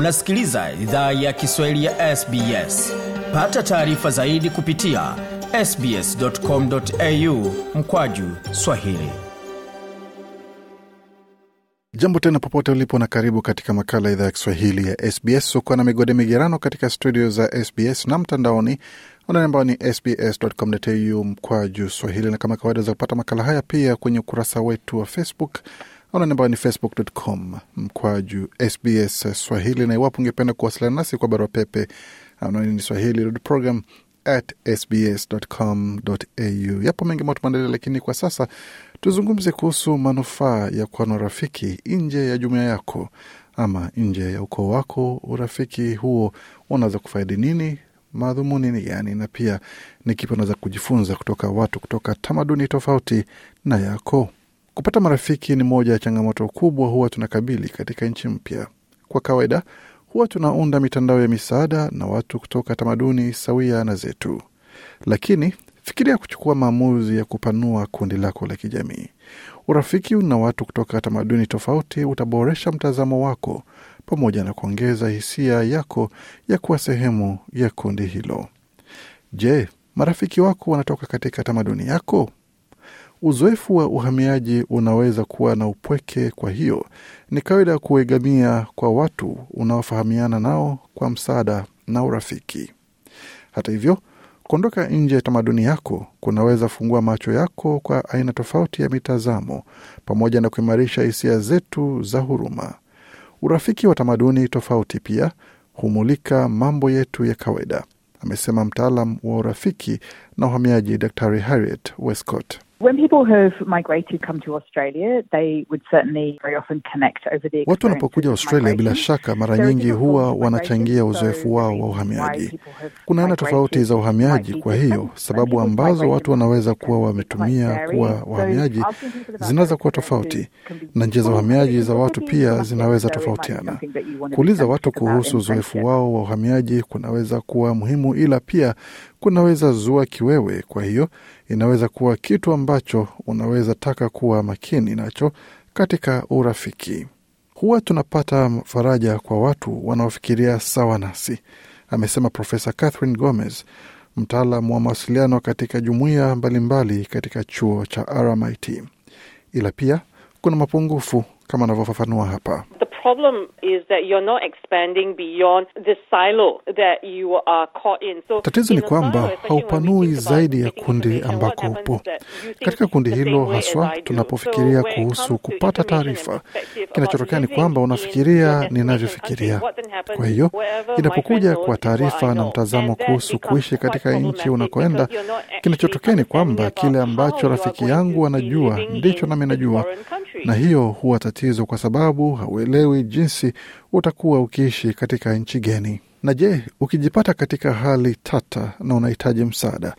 Unasikiliza idhaa ya Kiswahili ya SBS. Pata taarifa zaidi kupitia sbs.com.au mkwaju swahili. Jambo tena popote ulipo na karibu katika makala idhaa ya Kiswahili ya SBS. ukuwa na migode migerano katika studio za SBS na mtandaoni anwani ambao ni sbs.com.au mkwaju swahili, na kama kawaida za kupata makala haya pia kwenye ukurasa wetu wa Facebook anwani ambayo ni facebook.com mkwaju SBS Swahili, na iwapo ungependa kuwasiliana nasi kwa barua pepe anwani ni swahili program at sbs.com.au. Yapo mengi ambayo tumeandalia, lakini kwa sasa tuzungumze kuhusu manufaa ya kuwa na urafiki nje ya jumuiya yako ama nje ya ukoo wako. Urafiki huo unaweza kufaidi nini? Madhumuni ni gani? Na pia ni kipi unaweza kujifunza kutoka watu kutoka tamaduni tofauti na yako. Kupata marafiki ni moja ya changamoto kubwa huwa tunakabili katika nchi mpya. Kwa kawaida huwa tunaunda mitandao ya misaada na watu kutoka tamaduni sawia na zetu, lakini fikiria kuchukua maamuzi ya kupanua kundi lako la kijamii. Urafiki na watu kutoka tamaduni tofauti utaboresha mtazamo wako pamoja na kuongeza hisia yako ya kuwa sehemu ya kundi hilo. Je, marafiki wako wanatoka katika tamaduni yako? Uzoefu wa uhamiaji unaweza kuwa na upweke, kwa hiyo ni kawaida kuegamia kwa watu unaofahamiana nao kwa msaada na urafiki. Hata hivyo, kuondoka nje ya tamaduni yako kunaweza fungua macho yako kwa aina tofauti ya mitazamo pamoja na kuimarisha hisia zetu za huruma. Urafiki wa tamaduni tofauti pia humulika mambo yetu ya kawaida, amesema mtaalam wa urafiki na uhamiaji Daktari Harriet Westcott. When people have migrated come to Australia, they would certainly very often connect over the Watu wanapokuja Australia, bila shaka, mara nyingi huwa wanachangia uzoefu wao wa uhamiaji. Kuna aina tofauti za uhamiaji, kwa hiyo sababu ambazo watu wanaweza kuwa wametumia kuwa wahamiaji zinaweza kuwa tofauti, na njia za uhamiaji za watu pia zinaweza tofautiana. Kuuliza watu kuhusu uzoefu wao wa uhamiaji kunaweza kuwa muhimu, ila pia kunaweza zua kiwewe. Kwa hiyo inaweza kuwa kitu ambacho unaweza taka kuwa makini nacho katika urafiki. Huwa tunapata faraja kwa watu wanaofikiria sawa nasi, amesema Profesa Catherine Gomez, mtaalam wa mawasiliano katika jumuiya mbalimbali katika chuo cha RMIT. Ila pia kuna mapungufu kama anavyofafanua hapa. the silo that you are caught in. So Tatizo ni kwamba haupanui zaidi ya kundi ambako upo. Katika kundi hilo haswa, tunapofikiria So kuhusu kupata taarifa, kinachotokea ni kwamba unafikiria ninavyofikiria. Kwa hiyo inapokuja kwa taarifa na mtazamo kuhusu kuishi katika nchi unakoenda, kinachotokea ni kwamba kile ambacho rafiki yangu anajua ndicho nami najua, na hiyo huwa tatizo, kwa sababu hauelewi jinsi utakuwa ukiishi katika nchi geni. Na je, ukijipata katika hali tata na unahitaji msaada,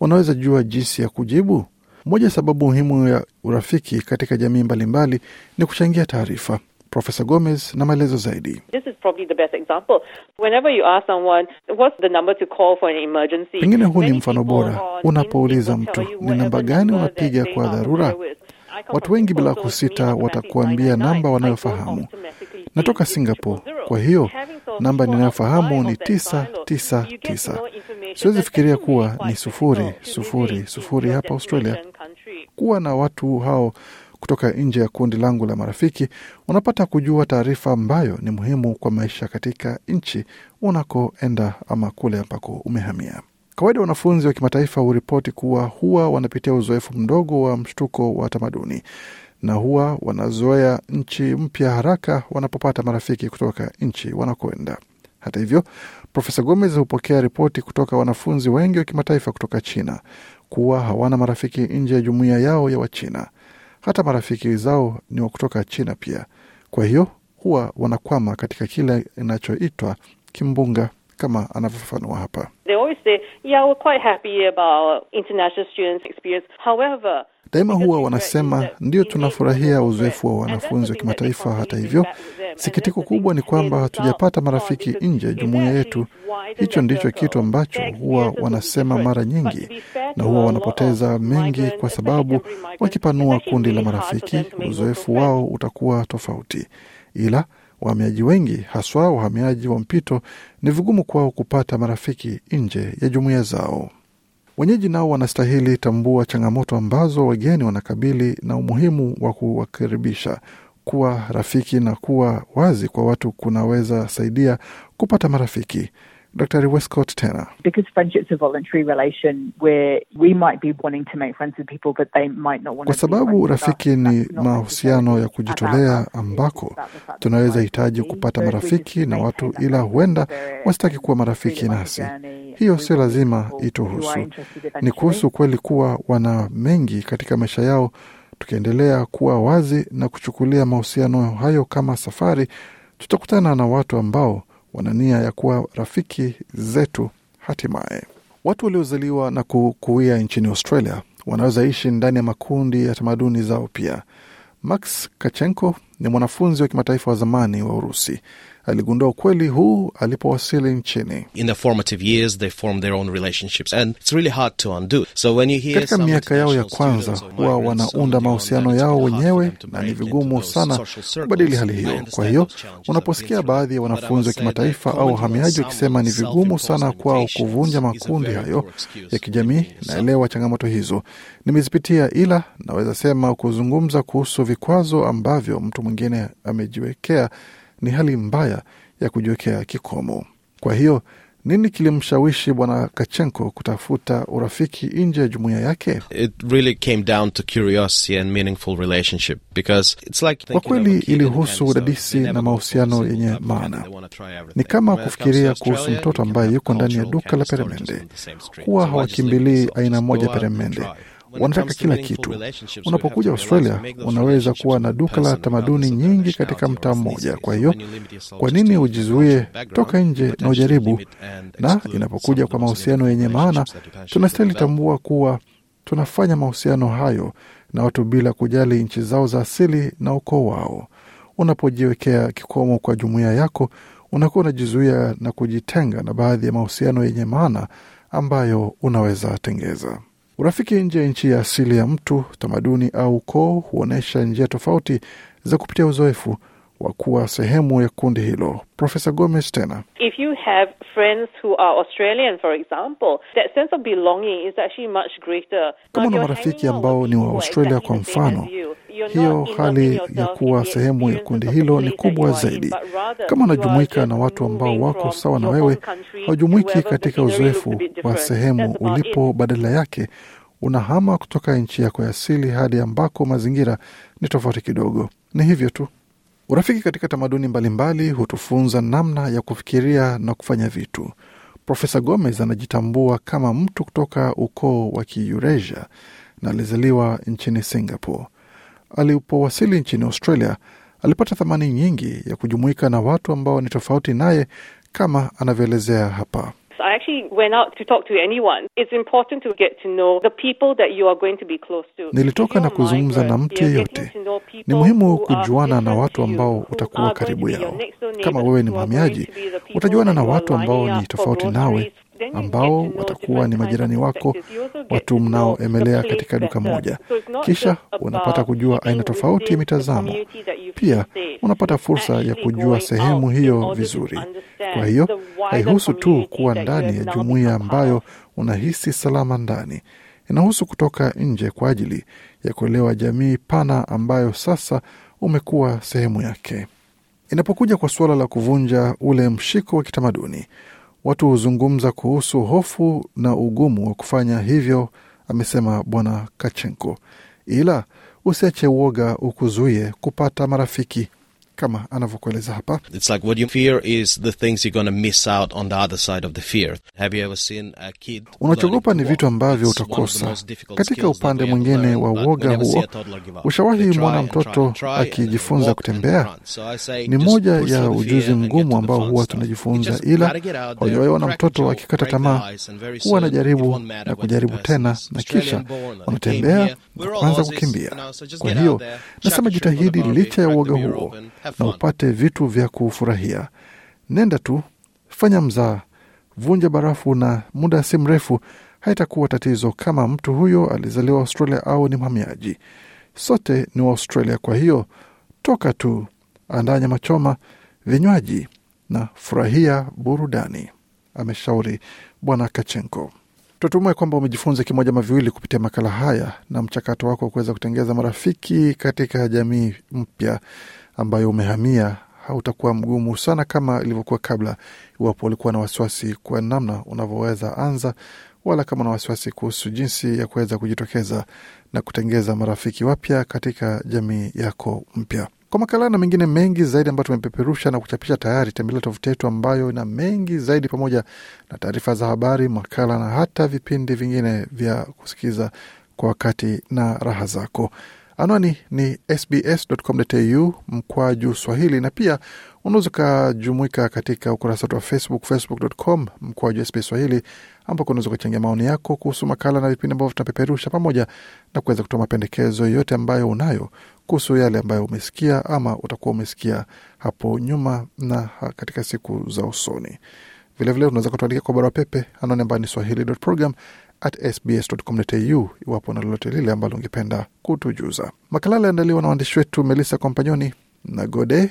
unaweza jua jinsi ya kujibu? Moja sababu muhimu ya urafiki katika jamii mbalimbali ni kuchangia taarifa. Profesa Gomez na maelezo zaidi. This is probably the best example. Whenever you ask someone, what's the number to call for an emergency? Pengine huu ni mfano bora unapouliza mtu ni namba gani unapiga kwa dharura. Watu wengi bila kusita watakuambia namba wanayofahamu. Natoka Singapore, kwa hiyo namba ninayofahamu ni tisa tisa tisa. Siwezi fikiria kuwa ni sufuri sufuri sufuri hapa Australia. Kuwa na watu hao kutoka nje ya kundi langu la marafiki, unapata kujua taarifa ambayo ni muhimu kwa maisha katika nchi unakoenda ama kule ambako umehamia. Kawaida wanafunzi wa kimataifa huripoti kuwa huwa wanapitia uzoefu mdogo wa mshtuko wa tamaduni na huwa wanazoea nchi mpya haraka wanapopata marafiki kutoka nchi wanakoenda. Hata hivyo, Profesa Gomez hupokea ripoti kutoka wanafunzi wengi wa kimataifa kutoka China kuwa hawana marafiki nje ya jumuiya yao ya Wachina. Hata marafiki zao ni wa kutoka China pia. Kwa hiyo huwa wanakwama katika kile inachoitwa kimbunga, kama anavyofafanua hapa. They always say, yeah, we're quite happy about international students' experience. However, Daima huwa wanasema ndio, tunafurahia uzoefu wa wanafunzi wa kimataifa. Hata hivyo, sikitiko kubwa ni kwamba hatujapata marafiki nje ya jumuiya yetu. Hicho ndicho kitu ambacho huwa wanasema mara nyingi, na huwa wanapoteza mengi, kwa sababu wakipanua kundi la marafiki, uzoefu wao utakuwa tofauti, ila Wahamiaji wengi, haswa wahamiaji wa mpito, ni vigumu kwao kupata marafiki nje ya jumuiya zao. Wenyeji nao wanastahili tambua changamoto ambazo wageni wanakabili na umuhimu wa kuwakaribisha. Kuwa rafiki na kuwa wazi kwa watu kunaweza saidia kupata marafiki. Dr Westcott tena Because friendship's a voluntary relation where we might be wanting to make friends with people but they might not want kwa sababu rafiki ni mahusiano ya kujitolea ambako tunaweza hitaji kupata marafiki na watu, ila huenda wasitaki kuwa marafiki nasi. Hiyo sio lazima ituhusu. Ni kuhusu kweli kuwa wana mengi katika maisha yao. Tukiendelea kuwa wazi na kuchukulia mahusiano hayo kama safari, tutakutana na watu ambao wana nia ya kuwa rafiki zetu hatimaye. Watu waliozaliwa na kukuia nchini Australia wanaweza ishi ndani ya makundi ya tamaduni zao pia. Max Kachenko ni mwanafunzi wa kimataifa wa zamani wa Urusi. Aligundua ukweli huu alipowasili nchini. in the years they form their own and it's really hard to undo so when you hear Katika miaka yao ya kwanza huwa wanaunda mahusiano yao wenyewe na ni vigumu sana kubadili hali hiyo. Kwa hiyo unaposikia baadhi ya wanafunzi wa kimataifa au wahamiaji wakisema ni vigumu sana kwao kuvunja makundi hayo ya kijamii, naelewa changamoto hizo, nimezipitia, ila naweza sema kuzungumza kuhusu vikwazo ambavyo mtu mwingine amejiwekea ni hali mbaya ya kujiwekea kikomo. Kwa hiyo nini kilimshawishi Bwana Kachenko kutafuta urafiki nje ya jumuiya yake? it really came down to curiosity and meaningful relationship because it's like Kwa kweli ilihusu udadisi na mahusiano yenye maana. Ni kama kufikiria kuhusu mtoto ambaye yuko ndani ya duka la peremende. Huwa hawakimbilii aina moja peremende, wanataka kila kitu. Unapokuja Australia, unaweza kuwa na duka la tamaduni nyingi katika mtaa mmoja. Kwa hiyo kwa nini ujizuie toka nje na ujaribu? Na inapokuja kwa mahusiano yenye maana, tunastahili tambua kuwa tunafanya mahusiano hayo na watu bila kujali nchi zao za asili na ukoo wao. Unapojiwekea kikomo kwa jumuiya yako, unakuwa unajizuia na kujitenga na baadhi ya mahusiano yenye maana ambayo unaweza tengeza. Urafiki nje ya nchi ya asili ya mtu, tamaduni au ukoo huonyesha njia tofauti za kupitia uzoefu wa kuwa sehemu ya kundi hilo. Profesa Gomez tena If you have friends who are Australian, for example, that sense of belonging is actually much greater. Kama una marafiki ambao ni wa Australia kwa mfano, hiyo hali ya kuwa sehemu ya kundi hilo ni kubwa zaidi. Kama unajumuika na watu ambao wako sawa na wewe, haujumuiki katika uzoefu wa sehemu ulipo, badala yake unahama kutoka nchi yako ya asili hadi ambako mazingira ni tofauti kidogo. Ni hivyo tu. Urafiki katika tamaduni mbalimbali hutufunza namna ya kufikiria na kufanya vitu. Profesa Gomez anajitambua kama mtu kutoka ukoo wa Kiurasia na alizaliwa nchini Singapore. Alipowasili nchini Australia, alipata thamani nyingi ya kujumuika na watu ambao ni tofauti naye, kama anavyoelezea hapa. I actually went out to talk to anyone. It's important to get to know the people that you are going to be close to. Nilitoka na kuzungumza na mtu yeyote. Ni muhimu kujuana na watu ambao utakuwa karibu yao. Kama wewe ni mhamiaji, utajuana na watu ambao ni tofauti nawe, ambao watakuwa ni majirani wako, watu mnaoemelea katika duka moja. Kisha unapata kujua aina tofauti ya mitazamo. Pia unapata fursa ya kujua sehemu hiyo vizuri. Kwa hiyo haihusu tu kuwa ndani ya jumuiya ambayo unahisi salama ndani, inahusu kutoka nje kwa ajili ya kuelewa jamii pana ambayo sasa umekuwa sehemu yake. Inapokuja kwa suala la kuvunja ule mshiko wa kitamaduni, watu huzungumza kuhusu hofu na ugumu wa kufanya hivyo, amesema Bwana Kachenko. Ila usiache uoga ukuzuie kupata marafiki, kama anavyokueleza hapa. It's like what you fear is the things you're going to miss out on the other side of the fear. Have you ever seen a kid Unachogopa ni vitu ambavyo utakosa. Katika upande mwingine wa uoga huo, ushawahi try mtoto akijifunza kutembea? Ni moja ya ujuzi mgumu ambao huwa tunajifunza, ila gotta get out there, hawajawaona crack a mtoto akikata tamaa. Huwa anajaribu na kujaribu tena, na kisha wanatembea na kuanza kukimbia. Kwa hiyo nasema jitahidi licha ya uoga huo na upate vitu vya kufurahia. Nenda tu, fanya mzaa, vunja barafu, na muda si mrefu haitakuwa tatizo kama mtu huyo alizaliwa Australia au ni mhamiaji. Sote ni wa Australia, kwa hiyo toka tu, andaa nyama choma, vinywaji na furahia burudani, ameshauri Bwana Kachenko. Tunatumai kwamba umejifunza kimoja ama viwili kupitia makala haya na mchakato wako wa kuweza kutengeza marafiki katika jamii mpya ambayo umehamia hautakuwa mgumu sana kama ilivyokuwa kabla, iwapo ulikuwa na wasiwasi kwa namna unavyoweza anza, wala kama na wasiwasi kuhusu jinsi ya kuweza kujitokeza na kutengeza marafiki wapya katika jamii yako mpya. Kwa makala na mengine mengi zaidi ambayo tumepeperusha na kuchapisha tayari, tembelea tovuti yetu ambayo ina mengi zaidi, pamoja na taarifa za habari, makala na hata vipindi vingine vya kusikiza kwa wakati na raha zako. Anwani ni sbs.com.au mkwaju Swahili, na pia unaweza ukajumuika katika ukurasa wetu wa Facebook, facebook.com mkwaju SBS Swahili, ambako unaweza ukachangia maoni yako kuhusu makala na vipindi ambavyo tunapeperusha, pamoja na kuweza kutoa mapendekezo yoyote ambayo unayo kuhusu yale ambayo umesikia ama utakuwa umesikia hapo nyuma na katika siku za usoni. Vilevile unaweza kutuandikia kwa barua pepe, anwani ambayo ni swahili.program at sbs.com.au iwapo na lolote lile ambalo ungependa kutujuza. Makala aliandaliwa na waandishi wetu Melissa Kompanyoni na Gode